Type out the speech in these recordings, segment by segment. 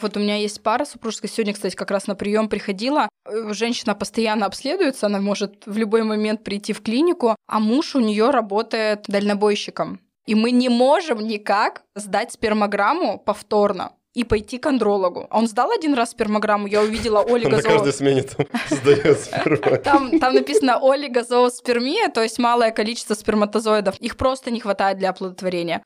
Вот у меня есть пара супружеская. Сегодня, кстати, как раз на прием приходила. Э, женщина постоянно обследуется, она может в любой момент прийти в клинику, а муж у нее работает дальнобойщиком. И мы не можем никак сдать спермограмму повторно и пойти к андрологу. Он сдал один раз спермограмму, я увидела олигозоо... На каждой смене там сдает сперма. Там, там написано олигозооспермия, то есть малое количество сперматозоидов. Их просто не хватает для оплодотворения.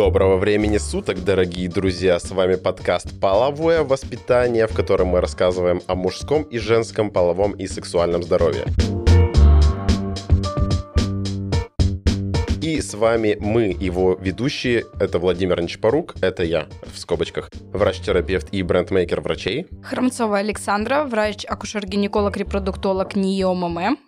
Доброго времени суток, дорогие друзья! С вами подкаст «Половое воспитание», в котором мы рассказываем о мужском и женском половом и сексуальном здоровье. И с вами мы, его ведущие. Это Владимир Нечпорук, это я, в скобочках, врач-терапевт и брендмейкер врачей. Хромцова Александра, врач-акушер-гинеколог-репродуктолог НИОММ.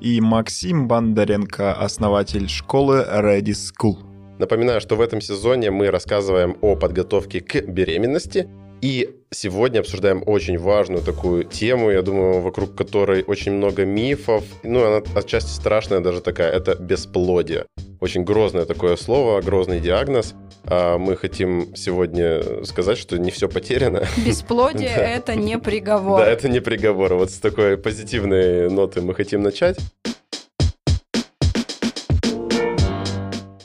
И Максим Бондаренко, основатель школы Ready School. Напоминаю, что в этом сезоне мы рассказываем о подготовке к беременности. И сегодня обсуждаем очень важную такую тему, я думаю, вокруг которой очень много мифов. Ну, она отчасти страшная даже такая. Это бесплодие. Очень грозное такое слово, грозный диагноз. А мы хотим сегодня сказать, что не все потеряно. Бесплодие — это не приговор. Да, это не приговор. Вот с такой позитивной ноты мы хотим начать.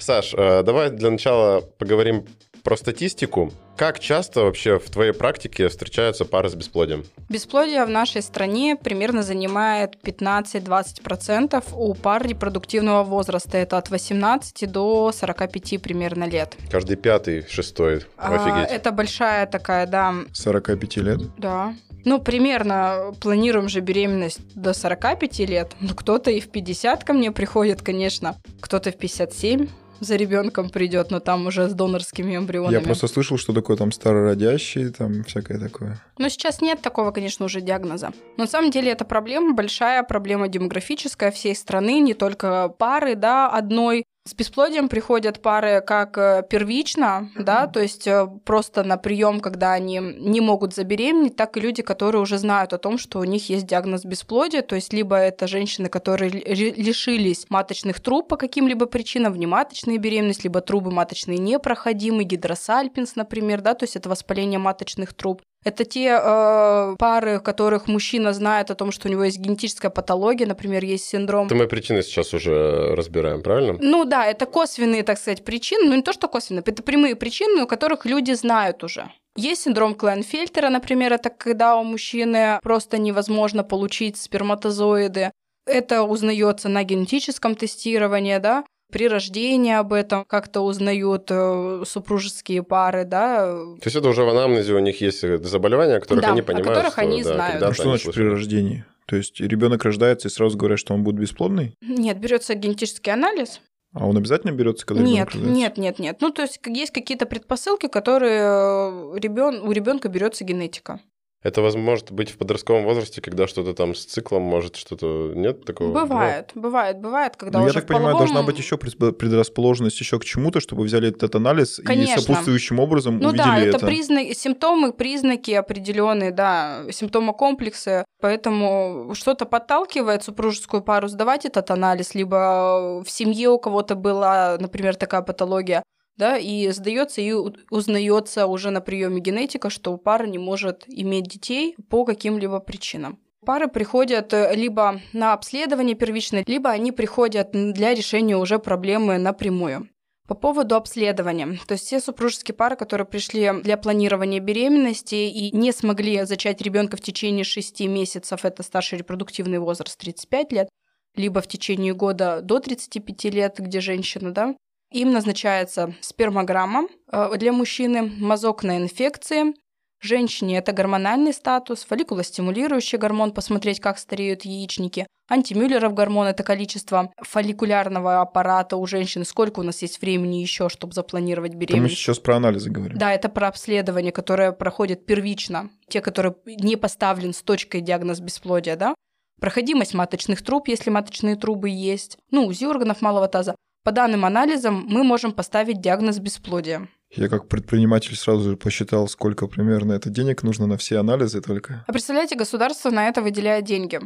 Саш, э, давай для начала поговорим про статистику. Как часто вообще в твоей практике встречаются пары с бесплодием? Бесплодие в нашей стране примерно занимает 15-20% у пар репродуктивного возраста. Это от 18 до 45 примерно лет. Каждый пятый, шестой. А, Офигеть. Это большая такая, да. 45 лет? Да. Ну, примерно планируем же беременность до 45 лет. Ну, кто-то и в 50 ко мне приходит, конечно. Кто-то в 57 за ребенком придет, но там уже с донорскими эмбрионами. Я просто слышал, что такое там старородящий, там всякое такое. Но сейчас нет такого, конечно, уже диагноза. Но на самом деле это проблема, большая проблема демографическая всей страны, не только пары, да, одной с бесплодием приходят пары как э, первично, да, то есть э, просто на прием, когда они не могут забеременеть, так и люди, которые уже знают о том, что у них есть диагноз бесплодия, то есть либо это женщины, которые лишились маточных труб по каким-либо причинам, внематочная беременность, либо трубы маточные непроходимы, гидросальпинс, например, да, то есть это воспаление маточных труб. Это те э, пары, которых мужчина знает о том, что у него есть генетическая патология, например, есть синдром. Это мы причины сейчас уже разбираем, правильно? Ну да, это косвенные, так сказать, причины, ну не то, что косвенные, это прямые причины, у которых люди знают уже. Есть синдром Кленфельтера, например, это когда у мужчины просто невозможно получить сперматозоиды. Это узнается на генетическом тестировании, да при рождении об этом как-то узнают э, супружеские пары, да. То есть это уже в анамнезе у них есть заболевания, о которых да, они понимают, о которых что, они да, знают. А что значит при рождении? То есть ребенок рождается и сразу говорят, что он будет бесплодный? Нет, берется генетический анализ. А он обязательно берется, когда нет, нет, нет, нет. Ну, то есть есть какие-то предпосылки, которые э, ребен... у ребенка берется генетика. Это возможно быть в подростковом возрасте, когда что-то там с циклом, может, что-то нет такого? Бывает, да? бывает, бывает, когда Но уже я так понимаю, половом... должна быть еще предрасположенность еще к чему-то, чтобы взяли этот анализ Конечно. и сопутствующим образом ну, увидели да, это. это. Признаки, симптомы, признаки определенные, да, симптомы комплексы. Поэтому что-то подталкивает супружескую пару сдавать этот анализ, либо в семье у кого-то была, например, такая патология, да, и сдается и узнается уже на приеме генетика, что пара не может иметь детей по каким-либо причинам. Пары приходят э, либо на обследование первичное, либо они приходят для решения уже проблемы напрямую. По поводу обследования. То есть все супружеские пары, которые пришли для планирования беременности и не смогли зачать ребенка в течение 6 месяцев, это старший репродуктивный возраст 35 лет, либо в течение года до 35 лет, где женщина, да, им назначается спермограмма э, для мужчины, мазок на инфекции. Женщине это гормональный статус, фолликулостимулирующий гормон, посмотреть, как стареют яичники. Антимюллеров гормон – это количество фолликулярного аппарата у женщины, сколько у нас есть времени еще, чтобы запланировать беременность. мы сейчас про анализы говорим. Да, это про обследование, которое проходит первично. Те, которые не поставлен с точкой диагноз бесплодия, да? Проходимость маточных труб, если маточные трубы есть. Ну, УЗИ органов малого таза. По данным анализам мы можем поставить диагноз бесплодия. Я как предприниматель сразу же посчитал, сколько примерно это денег нужно на все анализы только. А представляете, государство на это выделяет деньги.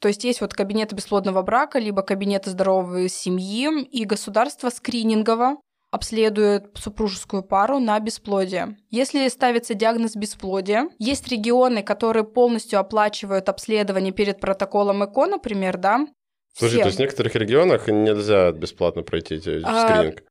То есть есть вот кабинеты бесплодного брака, либо кабинеты здоровой семьи, и государство скринингово обследует супружескую пару на бесплодие. Если ставится диагноз бесплодия, есть регионы, которые полностью оплачивают обследование перед протоколом ЭКО, например, да, Слушай, то есть в некоторых регионах нельзя бесплатно пройти А, скрининг?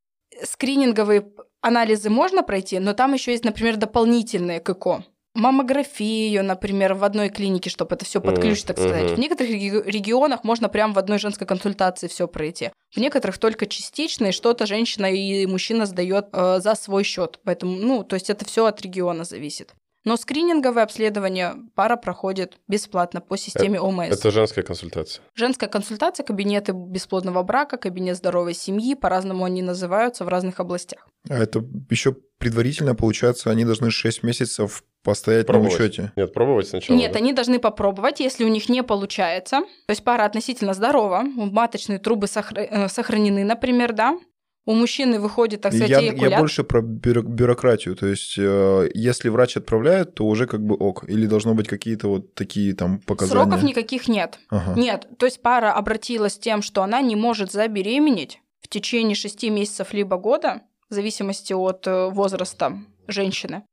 скрининговые анализы можно пройти, но там еще есть, например, дополнительные к ЭКО. Маммографию, например, в одной клинике, чтобы это все под ключ, так сказать. мгм. В некоторых реги- регионах можно прям в одной женской консультации все пройти. В некоторых только частично, и что-то женщина и мужчина сдает э, за свой счет. Поэтому, ну, то есть это все от региона зависит. Но скрининговое обследование пара проходит бесплатно по системе ОМС. Это женская консультация. Женская консультация, кабинеты бесплодного брака, кабинет здоровой семьи, по-разному они называются в разных областях. А это еще предварительно, получается, они должны 6 месяцев постоять Пробовать. на учете. Нет, пробовать сначала. Нет, да? они должны попробовать, если у них не получается. То есть пара относительно здорова, маточные трубы сохра- э, сохранены, например, да. У мужчины выходит, так сказать, я, эякулят. я больше про бюро- бюрократию. То есть, э, если врач отправляет, то уже как бы ок. Или должно быть какие-то вот такие там показания. Сроков никаких нет. Ага. Нет, то есть пара обратилась с тем, что она не может забеременеть в течение шести месяцев либо года, в зависимости от э, возраста женщины.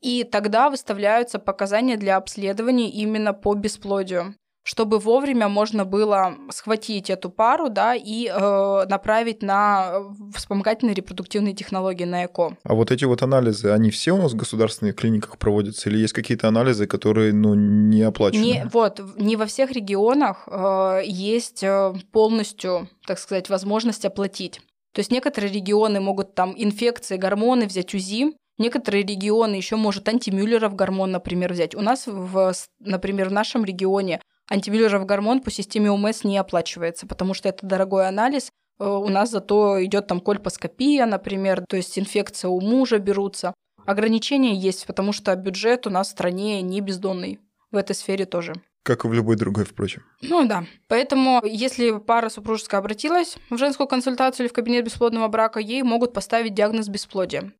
И тогда выставляются показания для обследования именно по бесплодию, чтобы вовремя можно было схватить эту пару, да, и э, направить на вспомогательные репродуктивные технологии на ЭКО. А вот эти вот анализы, они все у нас в государственных клиниках проводятся? Или есть какие-то анализы, которые, ну, не оплачены? Не, вот, не во всех регионах э, есть э, полностью, так сказать, возможность оплатить. То есть некоторые регионы могут там инфекции, гормоны взять УЗИ, некоторые регионы еще может антимюллеров гормон, например, взять. У нас, в, например, в нашем регионе антимюллеров гормон по системе ОМС не оплачивается, потому что это дорогой анализ. Э, У нас зато идет там кольпоскопия, например, то есть инфекция у мужа берутся. Ограничения есть, потому что бюджет у нас в стране не бездонный в этой сфере тоже. Как и в любой другой, впрочем. Ну да. Поэтому, если пара супружеская обратилась в женскую консультацию или в кабинет бесплодного брака, ей могут поставить диагноз бесплодия.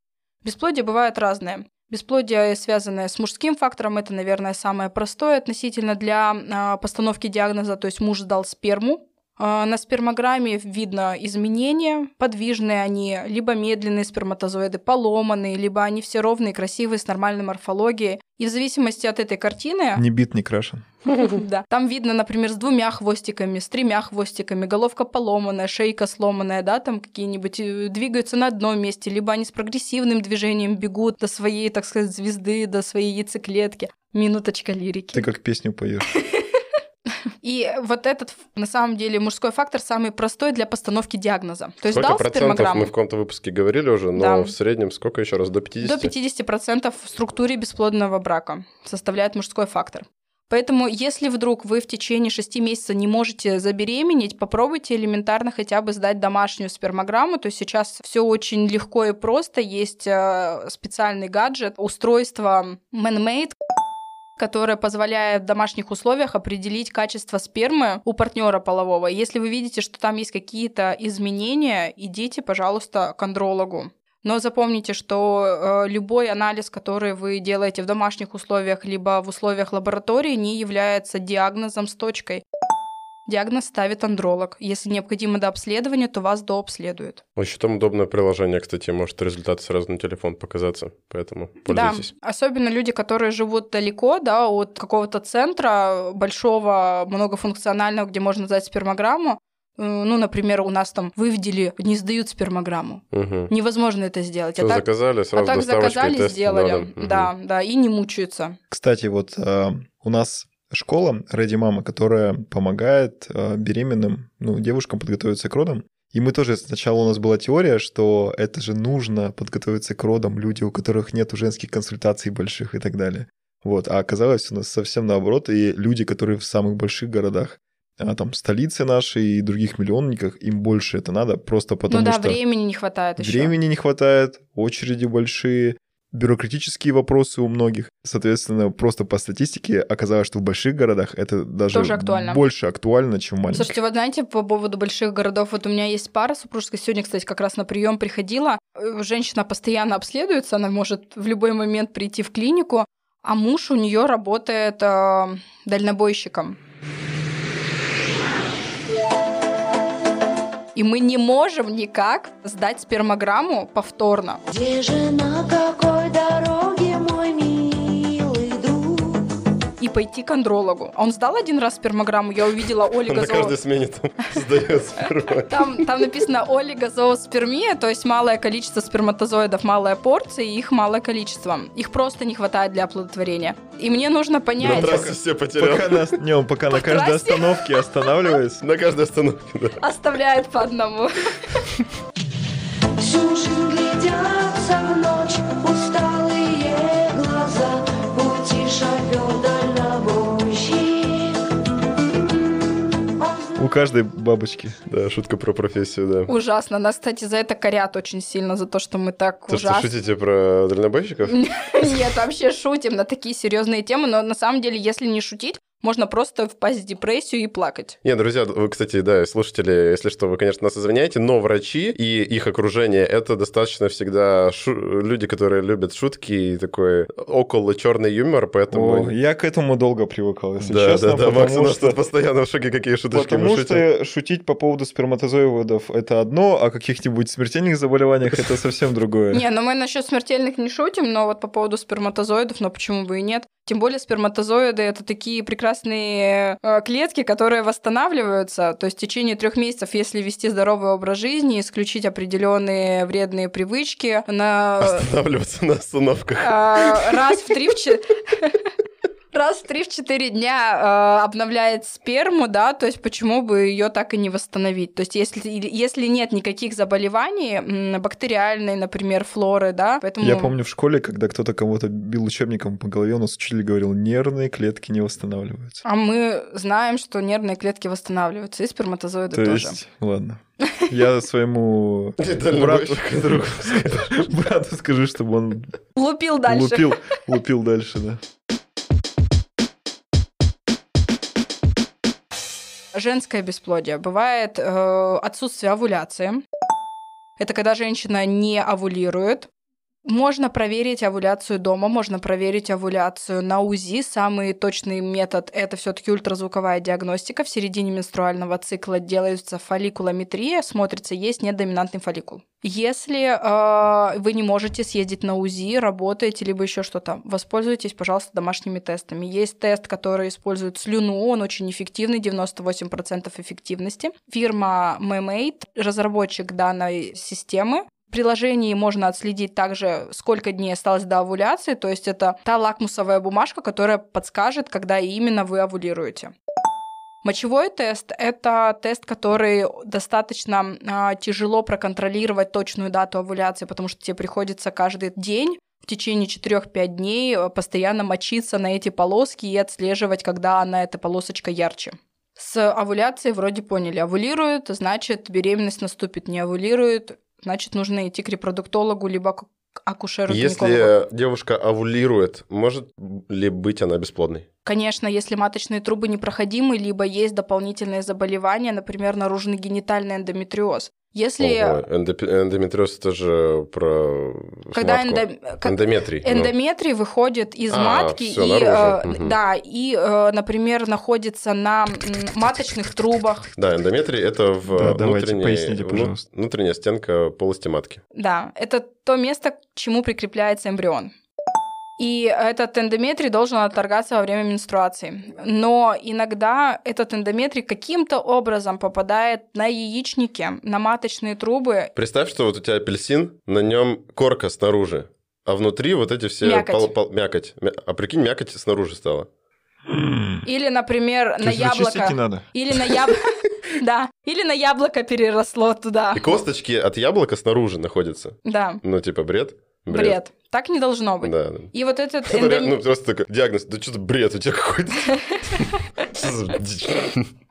Бесплодие бывает разное. Бесплодие, связанное с мужским фактором, это, наверное, самое простое относительно для а, постановки диагноза. То есть муж сдал сперму, на спермограмме видно изменения, подвижные они, либо медленные сперматозоиды, поломанные, либо они все ровные, красивые, с нормальной морфологией. И в зависимости от этой картины Не бит, не крашен. да. Там видно, например, с двумя хвостиками, с тремя хвостиками, головка поломанная, шейка сломанная, да, там какие-нибудь э, двигаются на одном месте, либо они с прогрессивным движением бегут до своей, так сказать, звезды, до своей яйцеклетки. Минуточка лирики. Ты как песню поешь. И вот этот, на самом деле, мужской фактор самый простой для постановки диагноза. То есть Сколько дал процентов мы в каком-то выпуске говорили уже, но Да. в среднем сколько еще раз? До 50? До 50% в структуре бесплодного брака составляет мужской фактор. Поэтому, если вдруг вы в течение 6 месяцев не можете забеременеть, попробуйте элементарно хотя бы сдать домашнюю спермограмму. То есть сейчас все очень легко и просто. Есть э, специальный гаджет, устройство ManMade, которое позволяет в домашних условиях определить качество спермы у партнера полового. Если вы видите, что там есть какие-то изменения, идите, пожалуйста, к андрологу. Но запомните, что э, любой анализ, который вы делаете в домашних условиях, либо в условиях лаборатории, не является диагнозом с точкой. Диагноз ставит андролог. Если необходимо до обследования, то вас дообследуют. Еще там удобное приложение, кстати, может результаты сразу на телефон показаться, поэтому пользуйтесь. Да, особенно люди, которые живут далеко, да, от какого-то центра большого, многофункционального, где можно сдать спермограмму. Э, Ну, например, у нас там выведели, не сдают спермограмму. Угу. Невозможно это сделать. Все а так, заказали, а сразу так доставочкой заказали, сделали. Мгм. Да, да, и не мучаются. Кстати, вот э, у нас школа Ready Mama, которая помогает э, беременным ну, девушкам подготовиться к родам. И мы тоже сначала у нас была теория, что это же нужно подготовиться к родам люди, у которых нет женских консультаций больших и так далее. Вот, а оказалось у нас совсем наоборот, и люди, которые в самых больших городах, а, там столицы наши и других миллионниках, им больше это надо, просто потому ну да, что времени не хватает еще. времени не хватает, очереди большие, бюрократические вопросы у многих. Соответственно, просто по статистике оказалось, что в больших городах это даже Тоже актуально. больше актуально, чем в маленьких. Слушайте, вот знаете, по поводу больших городов, вот у меня есть пара супружеская, сегодня, кстати, как раз на прием приходила. Э, Женщина постоянно обследуется, она может в любой момент прийти в клинику, а муж у нее работает э, дальнобойщиком. И мы не можем никак сдать спермограмму повторно. Где же на какой дороге И пойти к андрологу. Он сдал один раз спермограмму, я увидела Он на олигозоо... каждой смене там сдает сперма. Там, там написано олигозооспермия, то есть малое количество сперматозоидов, малая порция, и их малое количество. Их просто не хватает для оплодотворения. И мне нужно На понять, трассе все потерял. Пока на, не, он пока на каждой трассе? остановке останавливается. На каждой остановке, да. оставляет по одному. Всю жизнь глядятся в ночь У каждой бабочки. Да, шутка про профессию, да. Ужасно. Нас, кстати, за это корят очень сильно, за то, что мы так То, что ужасно... шутите про дальнобойщиков? Нет, вообще шутим на такие серьезные темы, но на самом деле, если не шутить, можно просто впасть в депрессию и плакать. Не, друзья, вы, кстати, да, слушатели, если что, вы, конечно, нас извиняете, но врачи и их окружение это достаточно всегда шу- люди, которые любят шутки и такой около черный юмор, поэтому. О, я к этому долго привыкал, если да, честно. да, да, Макс у потому нас что, тут постоянно в шоке, какие шуточки мы потому что шутить по поводу сперматозоидов это одно, а каких-нибудь смертельных заболеваниях это совсем другое. Не, ну мы насчет смертельных не шутим, но вот по поводу сперматозоидов, но почему бы и нет? Тем более сперматозоиды это такие прекрасные э, клетки, которые восстанавливаются. То есть в течение трех месяцев, если вести здоровый образ жизни, исключить определенные вредные привычки, на Останавливаться на остановках. э, раз в три в раз в три в четыре дня э, обновляет сперму, да, то есть почему бы ее так и не восстановить? То есть если, если нет никаких заболеваний, бактериальной, например, флоры, да, поэтому... Я помню в школе, когда кто-то кого-то бил учебником по голове, у нас учитель говорил, нервные клетки не восстанавливаются. А мы знаем, что нервные клетки восстанавливаются, и сперматозоиды То тоже. есть, ладно. Я своему брату, брату скажу, чтобы он Лупил дальше. лупил, лупил дальше, да. Женское бесплодие. Бывает э, отсутствие овуляции. Это когда женщина не овулирует. Можно проверить овуляцию дома, можно проверить овуляцию на УЗИ. Самый точный метод – это все таки ультразвуковая диагностика. В середине менструального цикла делается фолликулометрия, смотрится, есть нет доминантный фолликул. Если э, вы не можете съездить на УЗИ, работаете, либо еще что-то, воспользуйтесь, пожалуйста, домашними тестами. Есть тест, который использует слюну, он очень эффективный, 98% эффективности. Фирма MemAid, разработчик данной системы, приложении можно отследить также, сколько дней осталось до овуляции, то есть это та лакмусовая бумажка, которая подскажет, когда именно вы овулируете. Мочевой тест – это тест, который достаточно а, тяжело проконтролировать точную дату овуляции, потому что тебе приходится каждый день в течение 4-5 дней э, постоянно мочиться на эти полоски и отслеживать, когда она, эта полосочка ярче. С овуляцией вроде поняли. Овулирует, значит, беременность наступит. Не овулирует, значит, нужно идти к репродуктологу либо к акушеру-гинекологу. Если девушка овулирует, может ли быть она бесплодной? Конечно, если маточные трубы непроходимы, либо есть дополнительные заболевания, например, наружный генитальный эндометриоз. Если... Ого, Эндометриоз это же про Когда матку. эндо- как- Эндометрий. ну. Эндометрий выходит из А, матки и, э, да, и, э, например, находится на маточных трубах. Да, эндометрий это в Да, давайте, внутренней- поясните, вну- пожалуйста. внутренняя стенка полости матки. Да, это то место, к чему прикрепляется эмбрион. И этот эндометрий должен отторгаться во время менструации. Но иногда этот эндометрий каким-то образом попадает на яичники, на маточные трубы. Представь, что вот у тебя апельсин, на нем корка снаружи, а внутри вот эти все Мякоть. пол- пол- мякоть. Мя- А прикинь, мякоть снаружи стала. Или, например, То на яблоко. не надо. Или на яблоко. Да. Или на яблоко переросло туда. И косточки от яблока снаружи находятся. Да. Ну, типа бред. Бред. Так не должно быть. Да, да. И вот этот эндоми- Ну, просто такой диагноз, да что-то бред у тебя какой-то. Что за дичь?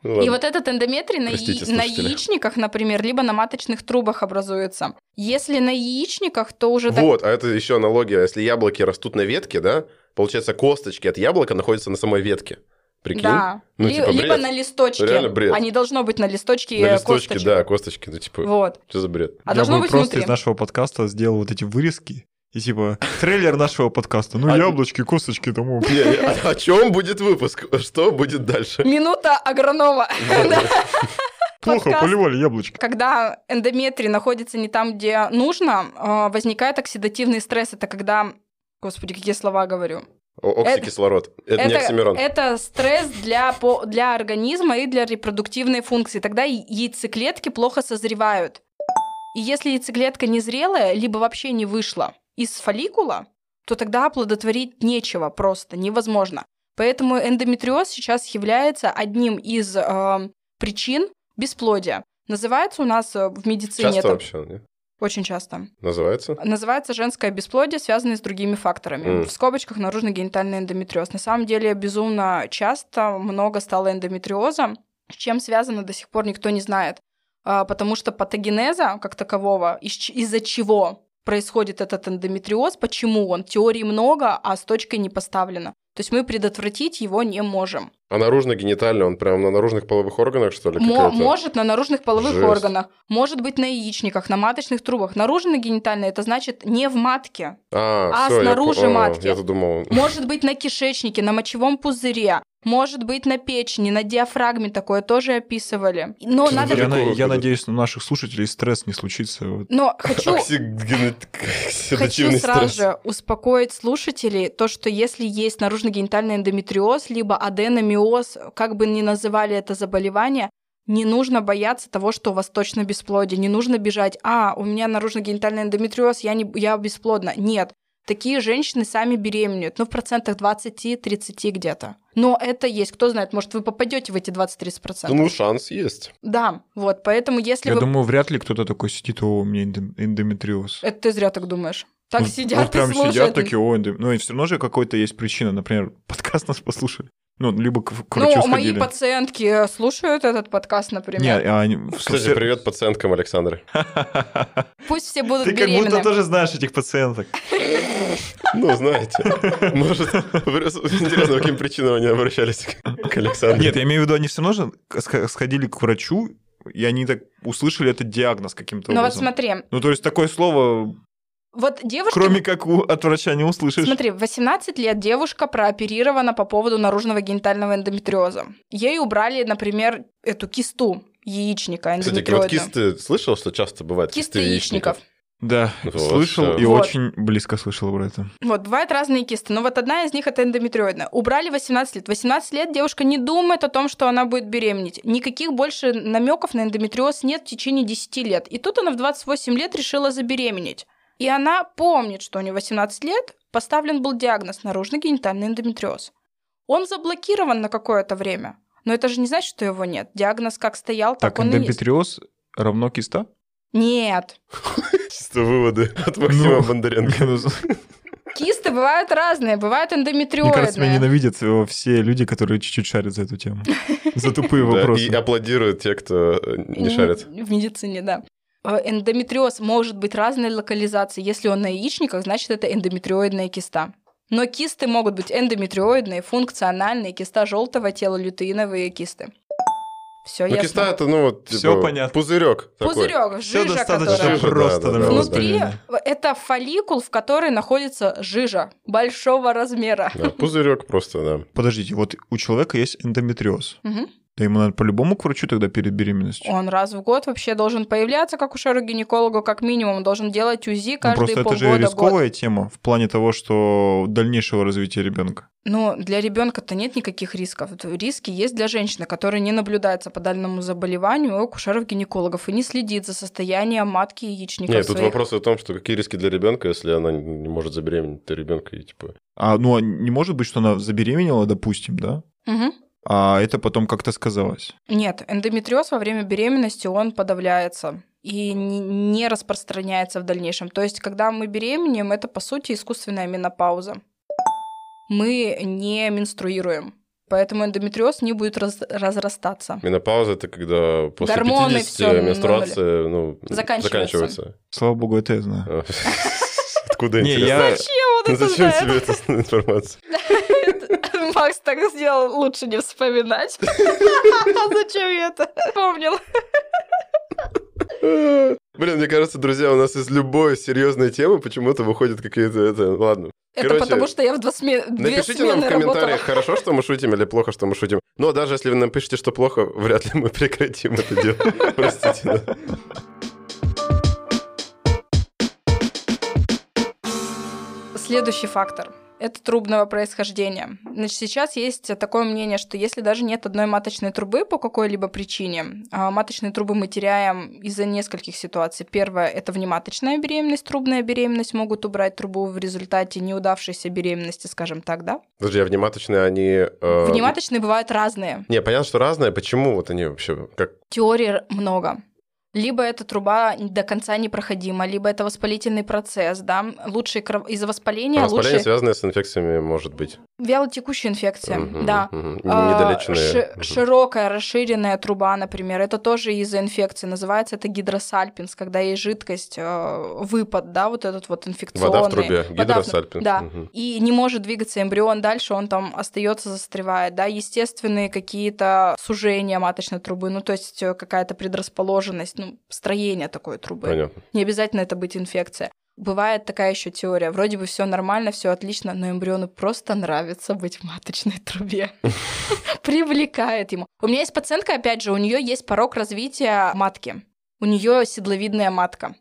И вот этот эндометрий на, яичниках, например, либо на маточных трубах образуется. Если на яичниках, то уже Вот, а это еще аналогия. Если яблоки растут на ветке, да, получается, косточки от яблока находятся на самой ветке. Прикинь? Да. Ну, Ли- типа, либо бред. на листочке. Реально бред. А не должно быть на листочке На листочке, косточек. да, косточки. Ну, типа, Вот. что за бред? А Я должно бы быть просто внутри. из нашего подкаста сделал вот эти вырезки. И типа, трейлер нашего подкаста. Ну, А- яблочки, косточки, тому. Не, не, а о чем будет выпуск? Что будет дальше? Минута агронома. Да. Плохо Подкаст. поливали яблочки. Когда эндометрий находится не там, где нужно, э, возникает оксидативный стресс. Это когда... Господи, какие слова говорю. Оксикислород. Это не оксимирон. это стресс для, по- для организма и для репродуктивной функции. Тогда яйцеклетки плохо созревают. И если яйцеклетка незрелая, либо вообще не вышла из фолликула, то тогда оплодотворить нечего просто, невозможно. Поэтому эндометриоз сейчас является одним из э, причин бесплодия. Называется у нас э, в медицине Часто это вообще не? очень часто. называется? Называется женское бесплодие, связанное с другими факторами. Мгм. В скобочках наружно-генитальный эндометриоз. На самом деле безумно часто много стало эндометриоза. С чем связано, до сих пор никто не знает. А, Потому что патогенеза как такового, из- из-за чего происходит этот эндометриоз, почему он, теорий много, а с точкой не поставлено. То есть мы предотвратить его не можем. А наружно-генитальный, он прям на наружных половых органах, что ли? Мо- может на наружных половых Жесть. органах, может быть на яичниках, на маточных трубах. Наружно-генитальный это значит не в матке, А, а всё, я снаружи а, матки. Я-то думал... Может быть, на кишечнике, на мочевом пузыре, может быть, на печени, на диафрагме такое тоже описывали. Но надо... Я, на- я надеюсь, у наших слушателей стресс не случится. Но хочу, хочу сразу же успокоить слушателей, то, что если есть наружно-генитальный эндометриоз, либо аденомиоз, как бы ни называли это заболевание, не нужно бояться того, что у вас точно бесплодие. Не нужно бежать, а, у меня наружно-генитальный эндометриоз, я, не, я бесплодна. Нет. Такие женщины сами беременеют, ну, в процентах 20-30 где-то. Но это есть. Кто знает, может, вы попадете в эти 20-30%. Ну, шанс есть. Да, вот. Поэтому, если Я вы... думаю, вряд ли кто-то такой сидит, о, у меня эндом- эндометриоз. Это ты зря так думаешь. Так Ну, сидят вот и прям слушают. сидят такие, о, эндом- Ну, и все равно же какой-то есть причина. Например, подкаст нас послушали. Ну, либо к, к врачу Ну, мои сходили. пациентки слушают этот подкаст, например. Не, а они... Кстати, привет пациенткам Александры. Пусть все будут Ты как будто тоже знаешь этих пациенток. Ну, знаете. Может, интересно, по каким причинам они обращались к- Александре. Нет, я имею в виду, они все равно же сх- сходили к врачу, и они так услышали этот диагноз каким-то Ну вот образом. смотри, Ну, то есть такое слово, вот девушка... кроме как у- от врача, не услышишь. Смотри, в 18 лет девушка прооперирована по поводу наружного генитального эндометриоза. Ей убрали, например, эту кисту яичника Кстати, вот кисты, слышал, что часто бывает Кисты яичников. Да, Вот, слышал всё. и Вот. очень близко слышал про это. Вот, бывают разные кисты, но вот одна из них это эндометриоидная. Убрали 18 лет. 18 лет девушка не думает о том, что она будет беременеть. Никаких больше намеков на эндометриоз нет в течение 10 лет. И тут она в 28 лет решила забеременеть. И она помнит, что у нее 18 лет, поставлен был диагноз наружный генитальный эндометриоз. Он заблокирован на какое-то время. Но это же не значит, что его нет. Диагноз как стоял, так, Так, он и есть. эндометриоз равно киста? Нет. Чисто выводы от Максима Ну. Бондаренко. Мне Кисты бывают разные. Бывают эндометриоидные. кажется, меня ненавидят все люди, которые чуть-чуть шарят за эту тему. За тупые вопросы. И аплодируют те, кто не шарит. В медицине, да. Э, Эндометриоз может быть разной локализации. Если он на яичниках, значит, это эндометриоидная киста. Но кисты могут быть эндометриоидные, функциональные, киста желтого тела, лютеиновые кисты. Все Ну, ясно. киста это, ну, вот, типа, Всё понятно. Пузырек. Пузырек, Все жижа, достаточно которая... Жижа, просто, да, да, да. Внутри взгляд. это фолликул, в который находится жижа большого размера. Да, пузырек просто, да. Подождите, вот у человека есть эндометриоз. Мгм. Да ему надо по-любому к врачу тогда перед беременностью. Он раз в год вообще должен появляться, как у гинекологу как минимум. Он должен делать УЗИ Ну, каждые просто это же полгода, год. рисковая тема в плане того, что дальнейшего развития ребенка. Ну, для ребенка-то нет никаких рисков. Риски есть для женщины, которая не наблюдается по дальному заболеванию у акушеров-гинекологов и не следит за состоянием матки и яичников Нет, тут своих. вопрос о том, что какие риски для ребенка, если она не может забеременеть ребенка и типа. А ну а не может быть, что она забеременела, допустим, да? Мгм. А это потом как-то сказалось. Нет, эндометриоз во время беременности, он подавляется. и не- распространяется в дальнейшем. То есть, когда мы беременеем, это, по сути, искусственная менопауза. Мы не менструируем. Поэтому эндометриоз не будет раз- разрастаться. Менопауза это когда после Гормоны 50 всё на менструация ну, Заканчивается. заканчивается. Слава богу, это я знаю. Откуда интересно? Зачем он Ну тебе эта информация? Макс так сделал, лучше не вспоминать. А Зачем я это помнил? Блин, мне кажется, друзья, у нас из любой серьезной темы почему-то выходит какие-то это. Ладно. Это Короче, потому, что я в два сме- Напишите нам в работала. комментариях, хорошо, что мы шутим или плохо, что мы шутим. Но даже если вы напишите, что плохо, вряд ли мы прекратим это дело. Простите. Следующий фактор – это трубного происхождения. Значит, сейчас есть такое мнение, что если даже нет одной маточной трубы по какой-либо причине, а маточные трубы мы теряем из-за нескольких ситуаций. Первое – это внематочная беременность, трубная беременность, могут убрать трубу в результате неудавшейся беременности, скажем так, да? Подожди, а внематочные они... э, Внематочные бывают разные. Не, понятно, что разные. Почему вот они вообще... Как... Теорий много. Либо эта труба до конца непроходима, либо это воспалительный процесс, да. Лучше кров- из-за воспаления, Воспаление, лучше связанное с инфекциями, может быть. вялотекущая инфекция, Мгм, да. мгм. А, Недолеченные. ши- Мгм. широкая расширенная труба, например, это тоже из-за инфекции. Называется это гидросальпинс, когда есть жидкость, э, выпад, да, вот этот вот инфекционный. Вода в трубе. Вода в- Гидросальпинс. Да. Мгм. И не может двигаться эмбрион дальше, он там остается, застревает, да, естественные какие-то сужения маточной трубы, ну, то есть э, какая-то предрасположенность, ну, строение такой трубы. Понятно. Не обязательно это быть инфекция. Бывает такая еще теория. Вроде бы все нормально, все отлично, но эмбриону просто нравится быть в маточной трубе. Привлекает ему. У меня есть пациентка, опять же, у нее есть порог развития матки. У нее седловидная матка.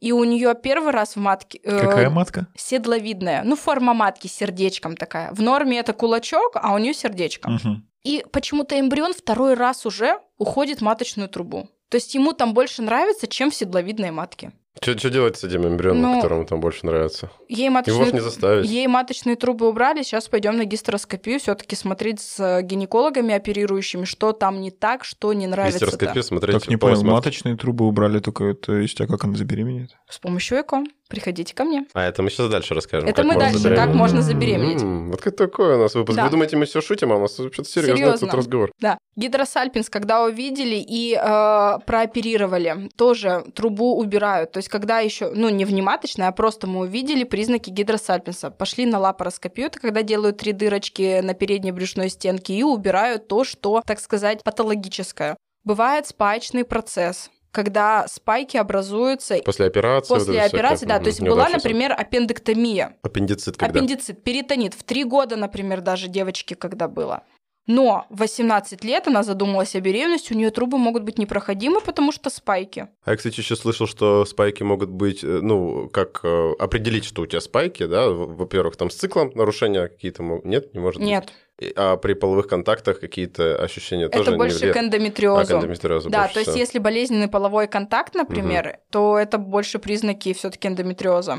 И у нее первый раз в матке... э, Какая матка? Седловидная. Ну, форма матки с сердечком такая. В норме это кулачок, а у нее сердечко. Мгм. И почему-то эмбрион второй раз уже уходит в маточную трубу. То есть ему там больше нравится, чем в седловидной матке. Что делать с этим эмбрионом, Ну, которому там больше нравится? Ей Его маточные, ж не заставить. ей маточные трубы убрали, сейчас пойдем на гистероскопию, все-таки смотреть с э, гинекологами оперирующими, что там не так, что не нравится. Гистероскопию смотреть. Так не понял, матки. маточные трубы убрали только, то есть, а как она забеременеет? С помощью ЭКО. Приходите ко мне. А это мы сейчас дальше расскажем. Это как мы можно дальше, забеременеть. как можно забеременеть. М, Вот как такой у нас выпуск. Да. Вы думаете, мы все шутим, а у нас вообще-то серьезный Серьезно. тут разговор. Да, гидросальпинс, когда увидели и э, прооперировали, тоже трубу убирают. То есть, когда еще, ну, не внематочная, а просто мы увидели признаки гидросальпинса. Пошли на лапароскопию, это когда делают три дырочки на передней брюшной стенке и убирают то, что, так сказать, патологическое. Бывает спаечный процесс когда спайки образуются После операции. после операции, как, да. То есть была, например, аппендэктомия. Аппендицит когда? Аппендицит, перитонит. В три года, например, даже девочке, когда было. Но в 18 лет она задумалась о беременности, у нее трубы могут быть непроходимы, потому что спайки. А я, кстати, еще слышал, что спайки могут быть, э, ну, как э, определить, что у тебя спайки, да? Во-первых, там с циклом нарушения какие-то могут... Нет, не может быть? Нет, А при половых контактах какие-то ощущения тоже это не больше влияют? к А, эндометриозу. к эндометриозу да, то есть всего. если болезненный половой контакт, например, то это больше признаки все-таки эндометриоза.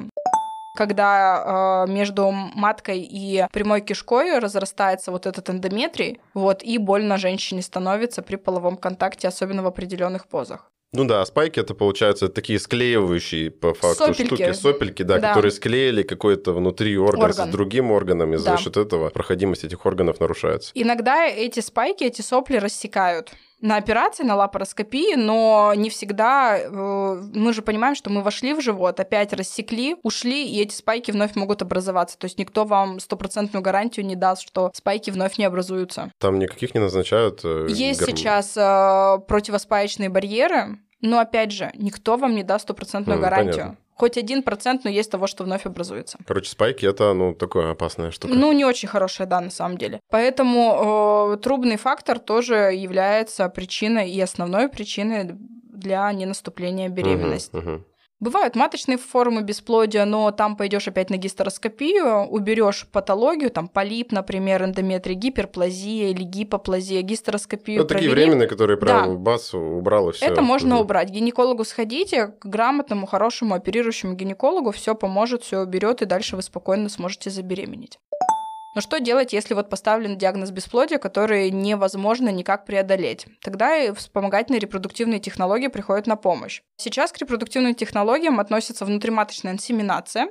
Когда э, между маткой и прямой кишкой разрастается вот этот эндометрий, вот, и больно женщине становится при половом контакте, особенно в определенных позах. Ну да, спайки это, получается, такие склеивающие по факту Сопельки. штуки, сопельки, да, Да. которые склеили какой-то внутри орган, Орган. с другим органом, и за Да. счет этого проходимость этих органов нарушается. Иногда эти спайки, эти сопли рассекают на операции, на лапароскопии, но не всегда... э, мы же понимаем, что мы вошли в живот, опять рассекли, ушли, и эти спайки вновь могут образоваться. То есть никто вам стопроцентную гарантию не даст, что спайки вновь не образуются. Там никаких не назначают. э, Есть гормон- сейчас э, противоспаечные барьеры, но опять же, никто вам не даст стопроцентную М, гарантию. понятно. Хоть один процент, но есть того, что вновь образуется. Короче, спайки это, ну, такая опасная штука. Ну, не очень хорошая, да, на самом деле. Поэтому э, трубный фактор тоже является причиной и основной причиной для ненаступления беременности. Мгм, мгм. Бывают маточные формы бесплодия, но там пойдешь опять на гистероскопию, уберешь патологию, там полип, например, эндометрий, гиперплазия или гипоплазия, гистероскопию Ну, такие провели. временные, которые прям Да. бац, убрал и все. Это можно убрать. К гинекологу сходите, к грамотному, хорошему оперирующему гинекологу все поможет, все уберет, и дальше вы спокойно сможете забеременеть. Но что делать, если вот поставлен диагноз бесплодия, который невозможно никак преодолеть? Тогда и вспомогательные репродуктивные технологии приходят на помощь. Сейчас к репродуктивным технологиям относится внутриматочная инсеминация.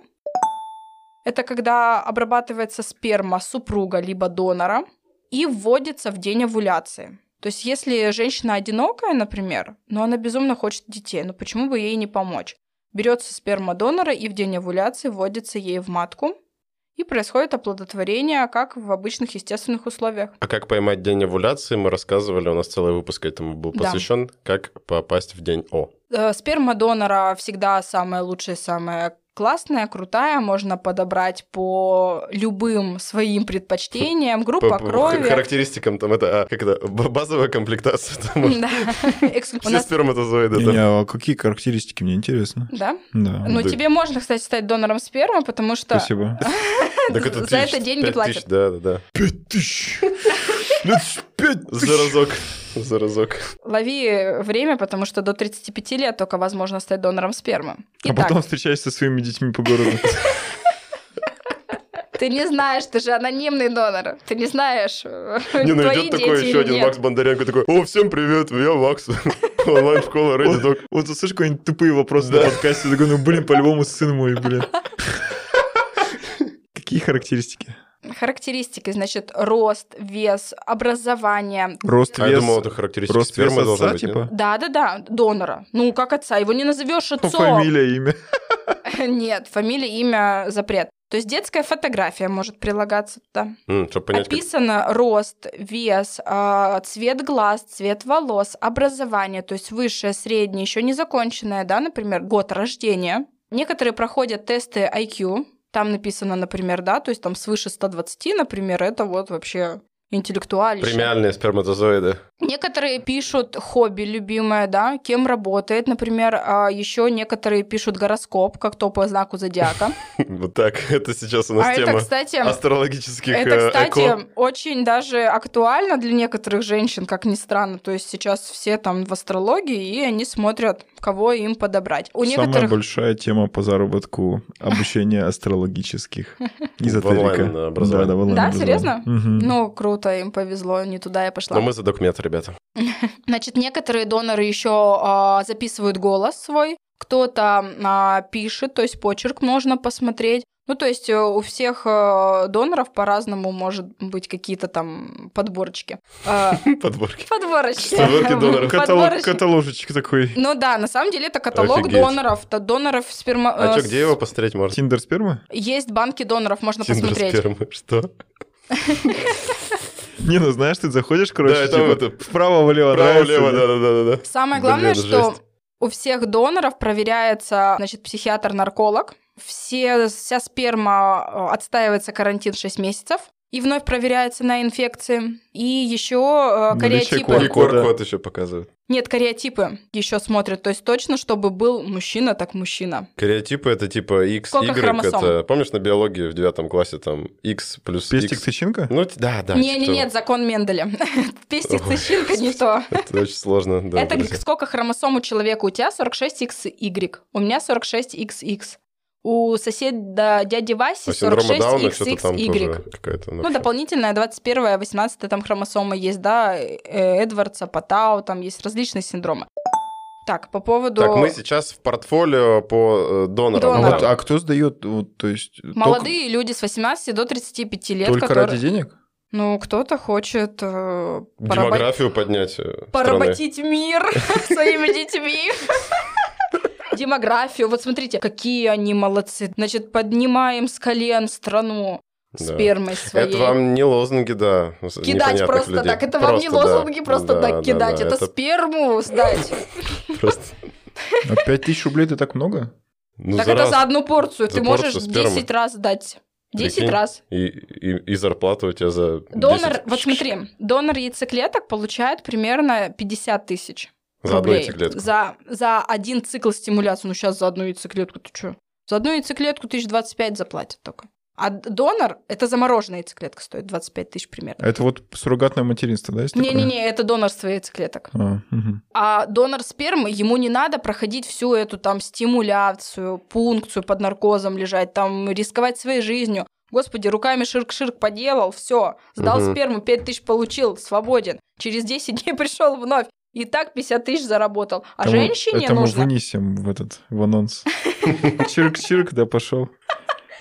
Это когда обрабатывается сперма супруга либо донора и вводится в день овуляции. То есть если женщина одинокая, например, но она безумно хочет детей, ну почему бы ей не помочь? Берется сперма донора и в день овуляции вводится ей в матку, и происходит оплодотворение, как в обычных естественных условиях. А как поймать день овуляции, мы рассказывали, у нас целый выпуск этому был Да. посвящен, как попасть в день О. Э, Сперма донора всегда самая лучшая, самая классная, крутая. Можно подобрать по любым своим предпочтениям. Группа По- по крови. характеристикам там это, а, как это, базовая комплектация. там, Да. Все нас- сперматозоиды. А какие характеристики, мне интересно. Да? Да. Ну, тебе можно, кстати, стать донором спермы, потому что Спасибо. За это деньги пять платят. тысяч, Да, да, да. Пять тысяч! Это ж пять За разок. За разок. лови время, потому что до 35 лет только возможно стать донором спермы. А Итак, потом встречаешься со своими детьми по городу. ты не знаешь, ты же анонимный донор. Ты не знаешь, Не, ну твои идет такой еще или один нет. Макс Бондаренко такой, о, всем привет, я Макс. Онлайн-школа Ready Dog. Вот слышишь какие-нибудь тупые вопросы Да. на подкасте, такой, ну, блин, по-любому сын мой, блин. Какие характеристики? Характеристики, значит, рост, вес, образование. Рост, А я вес, думал, это характеристика рост, вес спермы должна отца, быть. нет? типа? Да-да-да, донора. Ну, как отца, его не назовешь отцом. Фамилия, имя. Нет, фамилия, имя, запрет. То есть детская фотография может прилагаться туда. М, Чтобы понять, как... Описано рост, вес, а, цвет глаз, цвет волос, образование, то есть высшее, среднее, еще не законченное, да, например, год рождения. Некоторые проходят тесты IQ, там написано, например, да, то есть там свыше 120, например, это вот вообще интеллектуалище. Премиальные сперматозоиды. Некоторые пишут хобби любимое, да, кем работает, например, еще некоторые пишут гороскоп, как то по знаку зодиака. Вот так. Это сейчас у нас А это, тема кстати, астрологических это, э, кстати, очень даже актуально для некоторых женщин, как ни странно. То есть сейчас все там в астрологии, и они смотрят, кого им подобрать. У Самая большая тема по заработку обучения астрологических. Эзотерика. Да, серьезно? Ну, круто, им повезло, не туда я пошла. Но мы за документ, ребята. Значит, некоторые доноры еще а, записывают голос свой, кто-то а, пишет, то есть почерк можно посмотреть. Ну, то есть э, у всех э, доноров по-разному может быть какие-то там подборочки. А, Подборки. Подборочки. Подборки доноров. Каталог, каталожечек такой. Ну да, на самом деле это каталог Офигеть. доноров. То доноров сперма... А э, что, где его посмотреть можно? Тиндер сперма? Есть банки доноров, можно Тиндер посмотреть. спермы. Что? Не, ну знаешь, ты заходишь, короче, типа, вправо-влево, да? да-да-да. Самое главное, что у всех доноров проверяется, значит, психиатр-нарколог. Все, вся сперма э, отстаивается карантин 6 месяцев. И вновь проверяется на инфекции. И еще Наличие кариотипы. И. QR-код еще показывают. Нет, кариотипы еще смотрят. То есть точно, чтобы был мужчина, так мужчина. Кариотипы это типа X, Сколько Y. хромосом? Это, помнишь, на биологии в девятом классе там X плюс Пестик X? Тыченко? Ну, да, да. не, не, типа нет, закон Менделя. Пестик Ой. цыщинка не то. Это очень сложно. да, Это сколько хромосом у человека? У тебя 46XY, у меня 46XX. У соседа дяди Васи А синдрома Дауна что-то там 46XY. тоже какая-то. Ну, дополнительная 21 18 там хромосома есть, да, э, Эдвардса, Патау, там есть различные синдромы. Так, по поводу Так, мы сейчас в портфолио по э, донорам. А, Донорам. вот, а кто сдает, вот, то есть... только- молодые люди с 18 до 35 лет, Только, которые... ради денег? Ну, кто-то хочет э, Демографию поднять э, страны. поработить мир своими детьми. Демографию. Вот смотрите, какие они молодцы. Значит, поднимаем с колен страну Да. спермой своей. Это вам не лозунги, да. Кидать просто людей. так. Это вам не Просто, да. лозунги просто Да, так да, кидать. да, это, сперму сдать. просто... А 5 тысяч рублей это так много? Ну, так за это раз. за одну порцию. За Ты можешь спермы. 10 раз дать. 10 Прикинь. раз. И, и, и зарплата у тебя за 10 Донор, вот смотри, донор яйцеклеток получает примерно 50 тысяч За одну яйцеклетку. За, за один цикл стимуляции. Ну, сейчас за одну яйцеклетку ты что? За одну яйцеклетку 1025 заплатят только. А донор, это замороженная яйцеклетка стоит 25 тысяч примерно. Это вот суррогатное материнство, да? Не-не-не, это донорство яйцеклеток. А, мгм. А донор спермы, ему не надо проходить всю эту там стимуляцию, пункцию под наркозом лежать, там рисковать своей жизнью. Господи, руками ширк-ширк поделал, все, сдал Мгм. сперму, 5 тысяч получил, свободен. Через 10 дней пришел вновь. И так 50 тысяч заработал. А Это мы- женщине это мы нужно... вынесем в этот, в анонс. Чирк-чирк, да, пошел.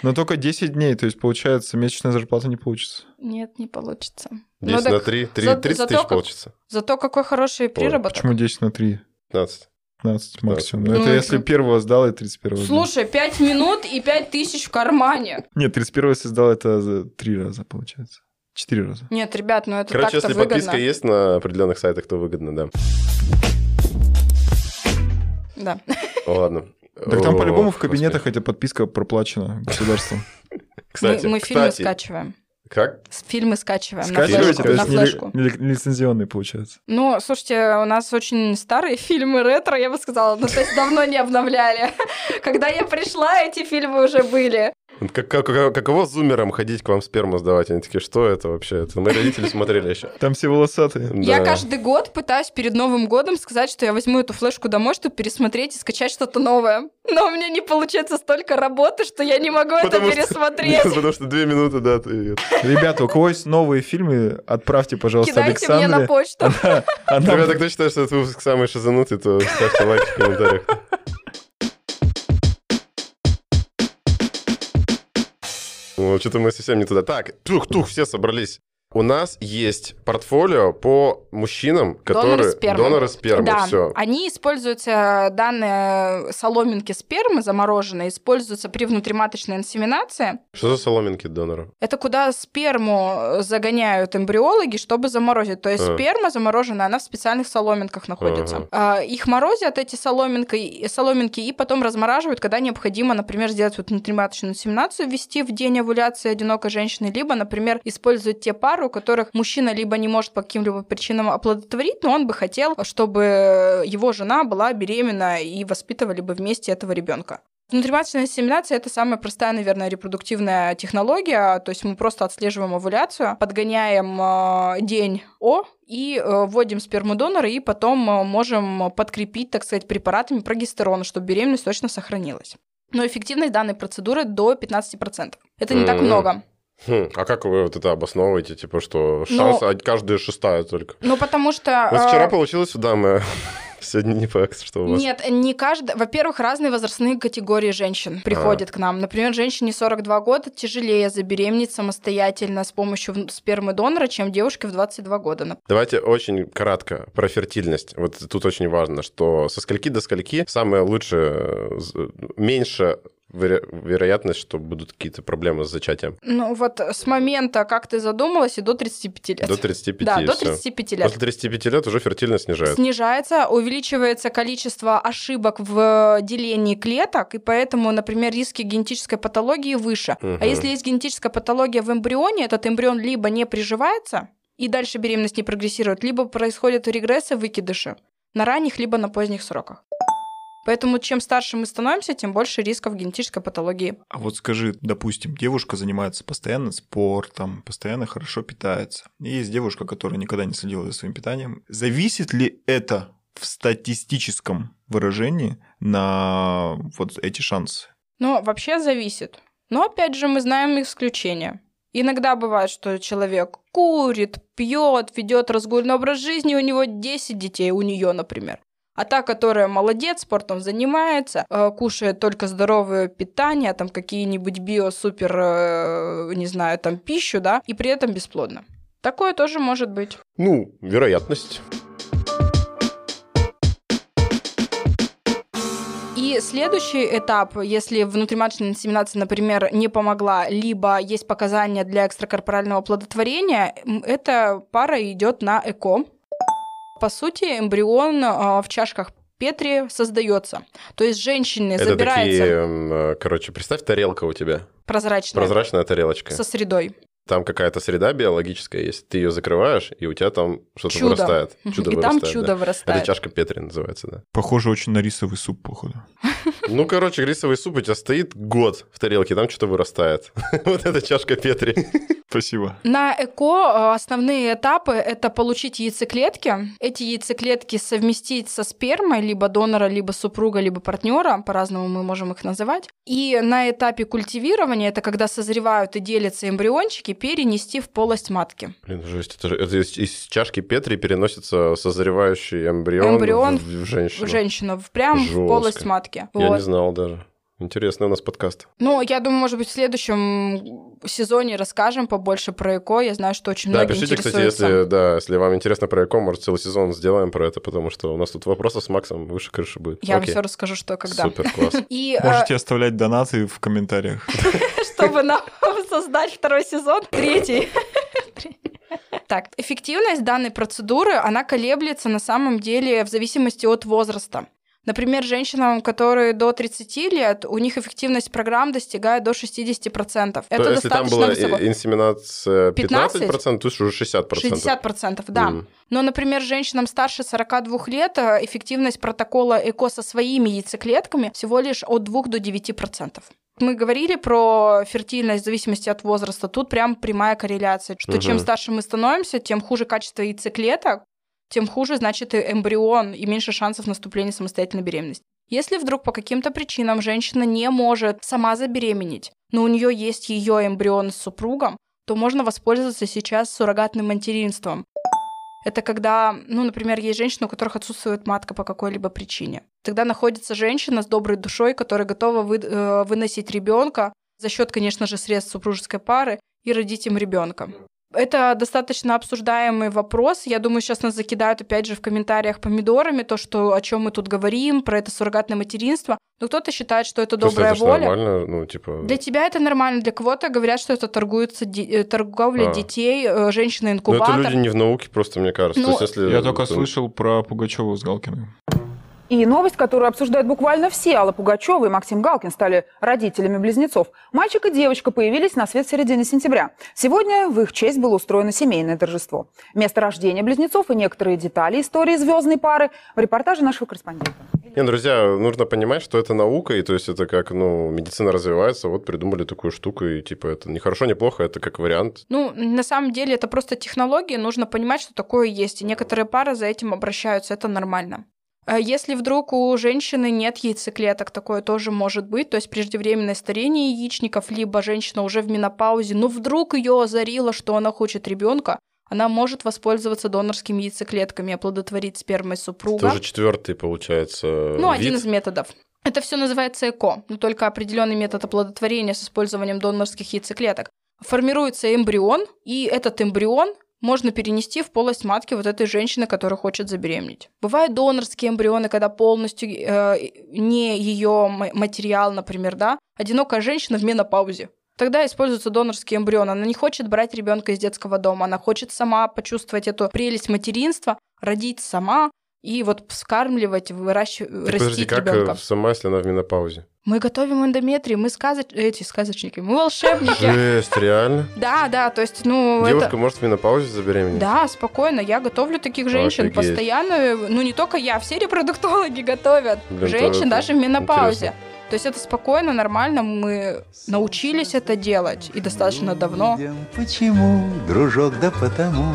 Но только 10 дней, то есть, получается, месячная зарплата не получится. Нет, не получится. 10 Ну на так 3, за- 30 зато тысяч как- получится. Зато какой хороший приработок. Почему 10 на 3? 15. 15 максимум. Ну, Ну, это это- если первого сдал, и 31 сдал. Слушай, 5 минут и 5 тысяч в кармане. Нет, 31 если сдал, это за 3 раза, получается. 4 раза. Нет, ребят, ну это Короче, так-то если выгодно. подписка есть на определенных сайтах, то выгодно, да. Да. Ладно. Так там по-любому в кабинетах эта подписка проплачена государством. Кстати, мы, мы фильмы кстати, скачиваем. Как? Фильмы скачиваем, Скачиваете, на флешку. то есть не флешку. ли- не ли- лицензионный получается. Ну, слушайте, у нас очень старые фильмы ретро, я бы сказала. Ну, то есть давно не обновляли. Когда я пришла, эти фильмы уже были. Как, как- как- каково зумерам ходить к вам сперму сдавать? Они такие, что это вообще? Это мои родители смотрели еще. Там все волосатые. Я Да. каждый год пытаюсь перед Новым годом сказать, что я возьму эту флешку домой, чтобы пересмотреть и скачать что-то новое. Но у меня не получается столько работы, что я не могу Потому это что- пересмотреть. Нет, потому что две минуты, да, ты... Ребята, у кого есть новые фильмы, отправьте, пожалуйста, Кидайте мне на Александре. почту. Она Ребята, кто считает, что этот выпуск самый шизанутый, то ставьте лайк в комментариях. Ну, что-то мы совсем не туда. Так, тух-тух, все собрались. У нас есть портфолио по мужчинам, которые... Доноры спермы. Доноры спермы, да, все. они используются, данные соломинки спермы замороженные, используются при внутриматочной инсеминации. Что за соломинки донора? Это куда сперму загоняют эмбриологи, чтобы заморозить. То есть А. сперма замороженная, она в специальных соломинках находится. А, Их морозят, эти соломинки, соломинки, и потом размораживают, когда необходимо, например, сделать вот внутриматочную инсеминацию, ввести в день овуляции одинокой женщины, либо, например, использовать те пары, у которых мужчина либо не может по каким-либо причинам оплодотворить, но он бы хотел, чтобы его жена была беременна и воспитывали бы вместе этого ребенка. Внутриматочная инсеминация – это самая простая, наверное, репродуктивная технология. То есть мы просто отслеживаем овуляцию, подгоняем э, день О и э, вводим сперму донора, и потом э, можем подкрепить, так сказать, препаратами прогестерона, чтобы беременность точно сохранилась. Но эффективность данной процедуры до 15%. Это не так много. Хм, а как вы вот это обосновываете? Типа, что Ну, шанс а каждая шестая только? Ну, потому что... Вот э, вчера получилось у дамы. Сегодня не факт, что у вас. Нет, не каждый. Во-первых, разные возрастные категории женщин приходят к нам. Например, женщине 42 года тяжелее забеременеть самостоятельно с помощью спермы донора, чем девушке в 22 года. Давайте очень кратко про фертильность. Вот тут очень важно, что со скольки до скольки самое лучшее, меньше веро- вероятность, что будут какие-то проблемы с зачатием. Ну вот с момента, как ты задумалась, и до 35 лет. До 35 Да, до всё. 35 лет. После 35 лет уже фертильность снижается. Снижается, увеличивается количество ошибок в делении клеток, и поэтому, например, риски генетической патологии выше. Мгм. А если есть генетическая патология в эмбрионе, этот эмбрион либо не приживается, и дальше беременность не прогрессирует, либо происходит регрессы выкидыши на ранних, либо на поздних сроках. Поэтому чем старше мы становимся, тем больше рисков генетической патологии. А вот скажи, допустим, девушка занимается постоянно спортом, постоянно хорошо питается. И есть девушка, которая никогда не следила за своим питанием. Зависит ли это в статистическом выражении на вот эти шансы? Но вообще зависит. Но опять же мы знаем исключения. Иногда бывает, что человек курит, пьет, ведет разгульный образ жизни, у него 10 детей, у нее, например. А та, которая молодец, спортом занимается, э, кушает только здоровое питание, там какие-нибудь био-супер, э, не знаю, там пищу, да, и при этом бесплодна. Такое тоже может быть. Ну, вероятность. И следующий этап, если внутриматочная инсеминация, например, не помогла, либо есть показания для экстракорпорального оплодотворения, м, эта пара идет на ЭКО. По сути, эмбрион а, в чашках Петри создается. То есть женщины Это забирается такие, э, короче, представь, тарелка у тебя. прозрачная Прозрачная тарелочка. со средой. Там какая-то среда биологическая есть. Ты ее закрываешь, и у тебя там что-то Чудо. вырастает. Чудо и там вырастает, чудо да. вырастает. Это чашка Петри называется, да. Похоже очень на рисовый суп, походу. Ну, короче, рисовый суп у тебя стоит год в тарелке, там что-то вырастает. Вот эта чашка Петри. Спасибо. На ЭКО э, основные этапы – это получить яйцеклетки. Эти яйцеклетки совместить со спермой либо донора, либо супруга, либо партнера, по-разному мы можем их называть. И на этапе культивирования, это когда созревают и делятся эмбриончики, перенести в полость матки. Блин, жесть. Это, же- это из, из чашки Петри переносится созревающий эмбрион, Эмбрион в, в женщину. Женщина в- прям Жёстко. в полость матки. Я Вот. Не знал даже. Интересный у нас подкаст. Ну, я думаю, может быть, в следующем сезоне расскажем побольше про ЭКО. Я знаю, что очень Да, многие пишите, кстати, интересуются. если, да, если вам интересно про ЭКО, может, целый сезон сделаем про это, потому что у нас тут вопросов с Максом выше крыши будет. Я вам Окей. все расскажу, что когда. Супер, класс. И э, Можете оставлять донаты в комментариях. чтобы нам создать второй сезон, третий. Так, эффективность данной процедуры, она колеблется на самом деле в зависимости от возраста. Например, женщинам, которые до 30 лет, у них эффективность программ достигает до 60%. То Это если там достаточно была высоко. инсеминация 15? 15%, то есть уже 60%. 60%, да. Мгм. Но, например, женщинам старше 42 лет э, эффективность протокола ЭКО со своими яйцеклетками всего лишь от 2 до 9%. Мы говорили про фертильность в зависимости от возраста. Тут прям прямая корреляция, что чем Мгм. старше мы становимся, тем хуже качество яйцеклеток, тем хуже, значит, и эмбрион, и меньше шансов наступления самостоятельной беременности. Если вдруг по каким-то причинам женщина не может сама забеременеть, но у нее есть ее эмбрион с супругом, то можно воспользоваться сейчас суррогатным материнством. Это когда, ну, например, есть женщины, у которых отсутствует матка по какой-либо причине. Тогда находится женщина с доброй душой, которая готова вы- э, выносить ребенка за счет, конечно же, средств супружеской пары и родить им ребенка. Это достаточно обсуждаемый вопрос. Я думаю, сейчас нас закидают опять же в комментариях помидорами, то, что о чем мы тут говорим, про это суррогатное материнство. Но кто-то считает, что это добрая это воля. нормально, ну, типа... Для тебя это нормально, для кого-то говорят, что это торгуется де- э, торговля А. детей, э, Ну, женщина-инкубатор. это люди не в науке, просто, мне кажется. Ну, То есть, если... Я только слышал про Пугачеву с Галкиной. И новость, которую обсуждают буквально все, Алла Пугачева и Максим Галкин стали родителями близнецов. Мальчик и девочка появились на свет в середине сентября. Сегодня в их честь было устроено семейное торжество. Место рождения близнецов и некоторые детали истории звездной пары в репортаже нашего корреспондента. Не, друзья, нужно понимать, что это наука, и то есть это как, ну, медицина развивается, вот придумали такую штуку, и типа это не хорошо, не плохо, это как вариант. Ну, на самом деле, это просто технология, нужно понимать, что такое есть. И некоторые пары за этим обращаются, это нормально. А Если вдруг у женщины нет яйцеклеток, такое тоже может быть, то есть преждевременное старение яичников, либо женщина уже в менопаузе, но вдруг ее озарило, что она хочет ребенка, она может воспользоваться донорскими яйцеклетками, оплодотворить спермой супруга. Тоже четвертый, получается, Ну, вид. один из методов. Это все называется ЭКО, но только определенный метод оплодотворения с использованием донорских яйцеклеток. Формируется эмбрион, и этот эмбрион можно перенести в полость матки вот этой женщины, которая хочет забеременеть. Бывают донорские эмбрионы, когда полностью э, не ее материал, например, да, одинокая женщина в менопаузе. Тогда используется донорский эмбрион. Она не хочет брать ребенка из детского дома, она хочет сама почувствовать эту прелесть материнства, родить сама и вот вскармливать, выращивать, Так подожди, растить как ребенка. э, сама, если она в менопаузе? Мы готовим эндометрий, мы сказоч... эти сказочники, мы волшебники. Жесть, реально? Да, да, то есть, ну, Девушка это... может в менопаузе забеременеть? Да, спокойно, я готовлю таких женщин Офигеть. постоянно, ну не только я, все репродуктологи готовят Блин, женщин даже в менопаузе. интересно. То есть это спокойно, нормально, мы научились это делать и достаточно давно. Почему, дружок, да потому,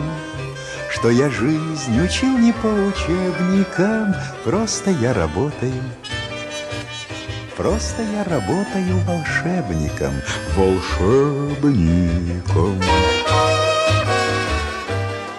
что я жизнь учил не по учебникам, просто я работаю. Просто я работаю волшебником, волшебником.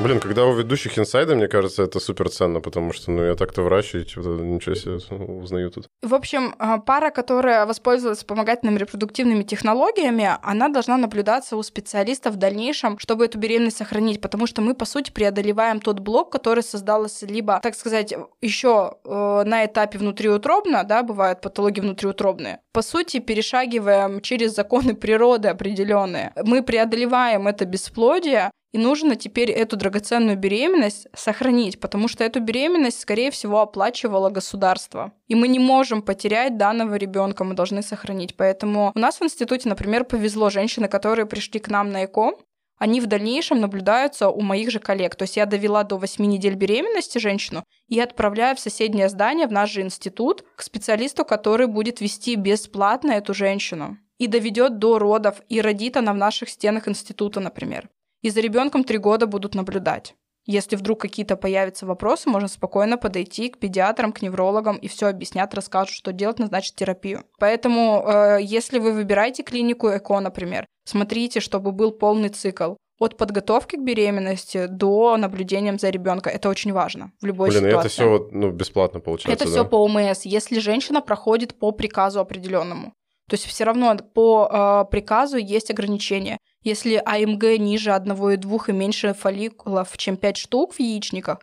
Блин, когда у ведущих инсайды, мне кажется, это супер ценно, потому что, ну, я так-то врачу, и что-то ничего себе узнаю тут. В общем, а, пара, которая воспользовалась вспомогательными репродуктивными технологиями, она должна наблюдаться у специалистов в дальнейшем, чтобы эту беременность сохранить, потому что мы, по сути, преодолеваем тот блок, который создался либо, так сказать, еще э, на этапе внутриутробно, да, бывают патологии внутриутробные. По сути, перешагиваем через законы природы определенные. Мы преодолеваем это бесплодие, и нужно теперь эту драгоценную беременность сохранить, потому что эту беременность, скорее всего, оплачивало государство. И мы не можем потерять данного ребенка, мы должны сохранить. Поэтому у нас в институте, например, повезло женщины, которые пришли к нам на ЭКО, они в дальнейшем наблюдаются у моих же коллег. То есть я довела до 8 недель беременности женщину и отправляю в соседнее здание, в наш же институт, к специалисту, который будет вести бесплатно эту женщину и доведет до родов, и родит она в наших стенах института, например. И за ребенком три года будут наблюдать. Если вдруг какие-то появятся вопросы, можно спокойно подойти к педиатрам, к неврологам и все объяснят, расскажут, что делать, назначат терапию. Поэтому, э, если вы выбираете клинику ЭКО, например, смотрите, чтобы был полный цикл от подготовки к беременности до наблюдения за ребенком. Это очень важно в любой Блин, и ситуации. это все ну, бесплатно получается, Это да? все по ОМС, если женщина проходит по приказу определенному. То есть все равно по э, приказу есть ограничения. Если АМГ ниже 1,2 и меньше фолликулов, чем 5 штук в яичниках,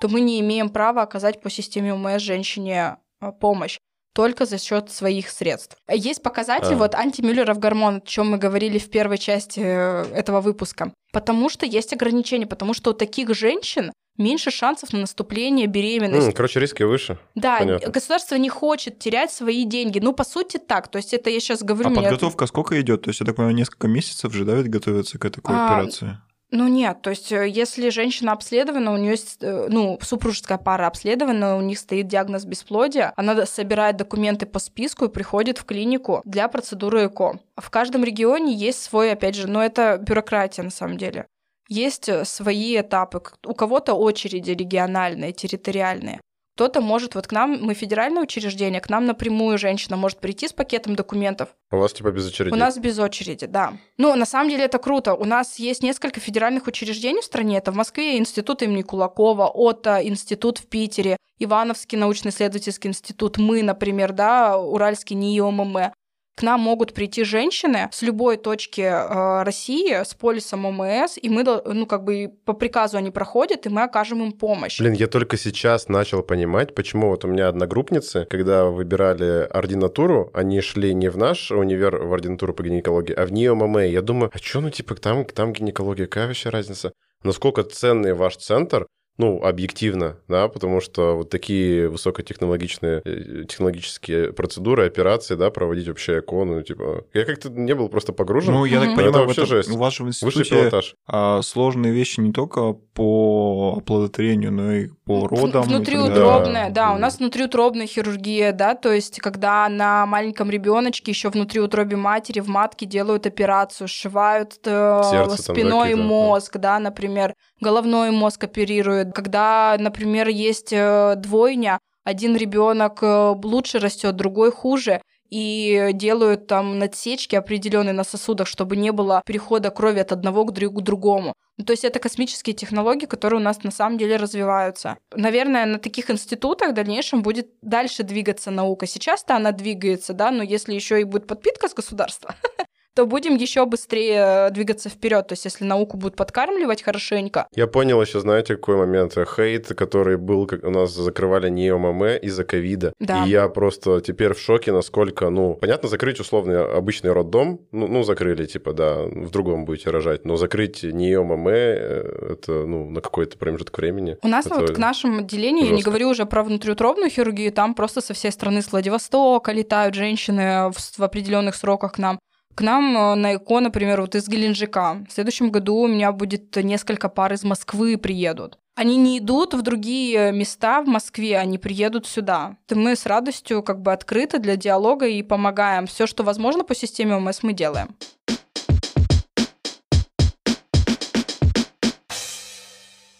то мы не имеем права оказать по системе ОМС женщине э, помощь только за счет своих средств. Есть показатель, А. вот антимюллеров гормон, о чем мы говорили в первой части э, этого выпуска. Потому что есть ограничения, потому что у таких женщин меньше шансов на наступление беременности. М, короче, риски выше. Да, Понятно. государство не хочет терять свои деньги. Ну, по сути, так. То есть это я сейчас говорю... А мне- подготовка сколько идет? То есть, я так понимаю, несколько месяцев же, да, ведь готовятся к такой А, операции? Ну, нет. То есть э, если женщина обследована, у нее ну, супружеская пара обследована, у них стоит диагноз бесплодия, она собирает документы по списку и приходит в клинику для процедуры ЭКО. В каждом регионе есть свой, опять же, но это бюрократия на самом деле. Есть э, свои этапы. У кого-то очереди региональные, территориальные. Кто-то может, вот к нам, мы федеральное учреждение, к нам напрямую женщина может прийти с пакетом документов, У вас типа без очереди. У нас без очереди, да. Ну, на самом деле это круто. У нас есть несколько федеральных учреждений в стране. Это в Москве институт имени Кулакова, ОТА, институт в Питере, Ивановский научно-исследовательский институт, мы, например, да, Уральский НИИОММ. К нам могут прийти женщины с любой точки э, России с полисом ОМС, и мы, ну, как бы по приказу они проходят, и мы окажем им помощь. Блин, я только сейчас начал понимать, почему вот у меня одногруппницы, когда выбирали ординатуру, они шли не в наш универ в ординатуру по гинекологии, а в НИОММ. Я думаю, а что, ну, типа, там, там гинекология, какая вообще разница? Насколько ценный ваш центр, ну, объективно, да, потому что вот такие высокотехнологичные э, технологические процедуры, операции, да, проводить вообще ЭКО, ну, типа... Я как-то не был просто погружен. Ну, я так Это понимаю, в вообще жесть. у вас же в Высший институте пилотаж. а, сложные вещи не только по оплодотворению, но и по родам. Внутриутробная, да. Да. у нас внутриутробная хирургия, да, то есть когда на маленьком ребеночке еще внутри утробе матери в матке делают операцию, сшивают э, Сердце спиной мозг, да, например, головной мозг оперируют. Когда, например, есть э, двойня, один ребенок э, лучше растет, другой хуже, и делают там надсечки определенные на сосудах, чтобы не было перехода крови от одного к друг- к другому. Ну, то есть это космические технологии, которые у нас на самом деле развиваются. Наверное, на таких институтах в дальнейшем будет дальше двигаться наука. Сейчас-то она двигается, да, но если еще и будет подпитка с государства, то будем еще быстрее двигаться вперед. То есть, если науку будут подкармливать хорошенько, Я понял еще, знаете, какой момент? Хейт, который был, как у нас закрывали НИОММ из-за ковида. Да. И я просто теперь в шоке, насколько, ну, понятно, закрыть условный обычный роддом, ну, ну, закрыли, типа, да, в другом будете рожать, но закрыть НИОММ, э, это, ну, на какой-то промежуток времени. У нас Это вот к нашему отделению, я не жестко. говорю уже про внутриутробную хирургию, там просто со всей страны с Владивостока летают женщины в, в определенных сроках к нам. К нам э, на ЭКО, например, вот из Геленджика. В следующем году у меня будет несколько пар из Москвы приедут. Они не идут в другие места в Москве, они приедут сюда. Мы с радостью как бы открыты для диалога и помогаем. Все, что возможно по системе ОМС, мы делаем.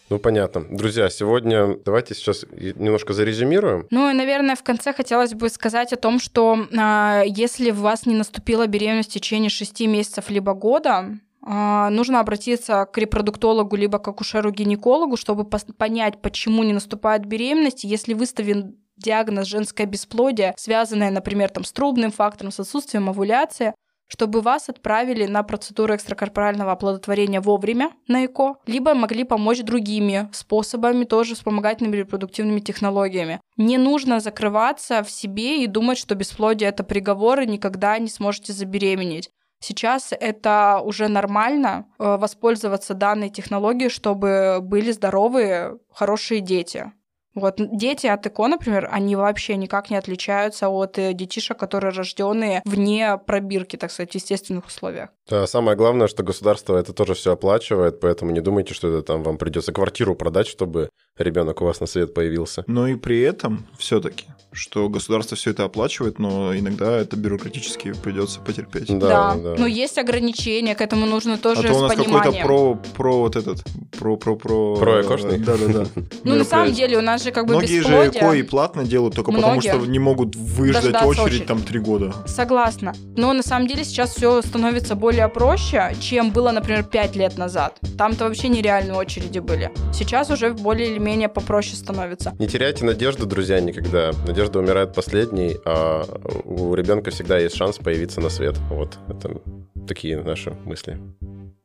Ну, понятно. Друзья, сегодня давайте сейчас немножко зарезюмируем. Ну и, наверное, в конце хотелось бы сказать о том, что а, если у вас не наступила беременность в течение 6 месяцев либо года, а, нужно обратиться к репродуктологу либо к акушеру-гинекологу, чтобы понять, почему не наступает беременность. Если выставлен диагноз женское бесплодие, связанное, например, там, с трубным фактором, с отсутствием овуляции, чтобы вас отправили на процедуру экстракорпорального оплодотворения вовремя на ЭКО, либо могли помочь другими способами, тоже вспомогательными репродуктивными технологиями. Не нужно закрываться в себе и думать, что бесплодие — это приговор, и никогда не сможете забеременеть. Сейчас это уже нормально э, воспользоваться данной технологией, чтобы были здоровые, хорошие дети. Вот дети от ЭКО, например, они вообще никак не отличаются от э, детишек, которые рожденные вне пробирки, так сказать, в естественных условиях. Да, самое главное, что государство это тоже все оплачивает, поэтому не думайте, что это там вам придется квартиру продать, чтобы ребенок у вас на свет появился. Но и при этом все-таки, что государство все это оплачивает, но иногда это бюрократически придется потерпеть. Да, да. Но есть ограничения, к этому нужно А тоже то у с нас какой-то про, про вот этот, про, про, про... Про экошный? Да, да, да. Ну, на самом деле, у нас же как бы Многие же эко и платно делают только потому, что не могут выждать очередь. там три года. Согласна. Но на самом деле сейчас все становится более проще, чем было, например, 5 лет назад. Там-то вообще нереальные очереди были. Сейчас уже более или менее попроще становится. Не теряйте надежду, друзья, никогда. Надежда умирает последней, а у ребенка всегда есть шанс появиться на свет. Вот, это такие наши мысли.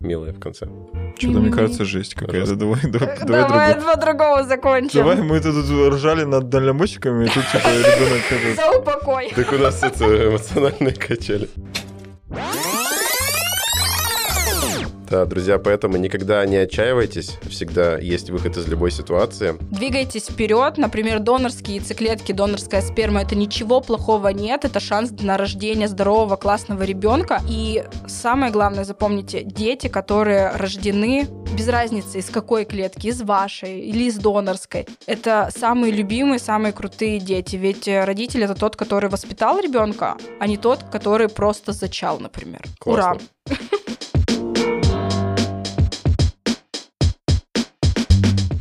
Милые в конце. Что-то, мне кажется, жесть какая-то. Давай, давай, давай Давай другую. по-другому закончим. Давай, мы тут ржали над дальнобойщиками, и тут типа ребенок. За упокой. Так у нас это эмоциональные качели. Да, друзья, поэтому никогда не отчаивайтесь. Всегда есть выход из любой ситуации. Двигайтесь вперед. Например, донорские яйцеклетки, донорская сперма это ничего плохого нет. Это шанс на рождение здорового, классного ребенка. И самое главное, запомните, дети, которые рождены без разницы, из какой клетки, из вашей или из донорской. Это самые любимые, самые крутые дети. Ведь родитель это тот, который воспитал ребенка, а не тот, который просто зачал, например. Классно. Ура!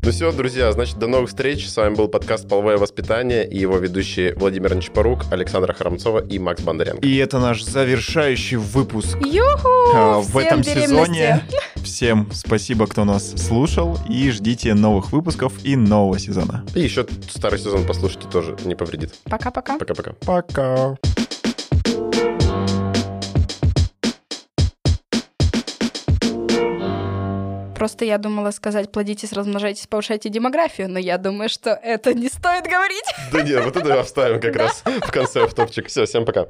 Ну все, друзья, значит, до новых встреч. С вами был подкаст «Половое воспитание» и его ведущие Владимир Нечпорук, Александра Харамцова и Макс Бондаренко. И это наш завершающий выпуск Юху! а, в Всем этом сезоне. Всем спасибо, кто нас слушал, и ждите новых выпусков и нового сезона. И еще старый сезон послушайте тоже не повредит. Пока-пока. Пока-пока. Пока. Просто я думала сказать, плодитесь, размножайтесь, повышайте демографию, но я думаю, что это не стоит говорить. Да нет, вот это оставим как раз в конце в топчик. Все, всем пока.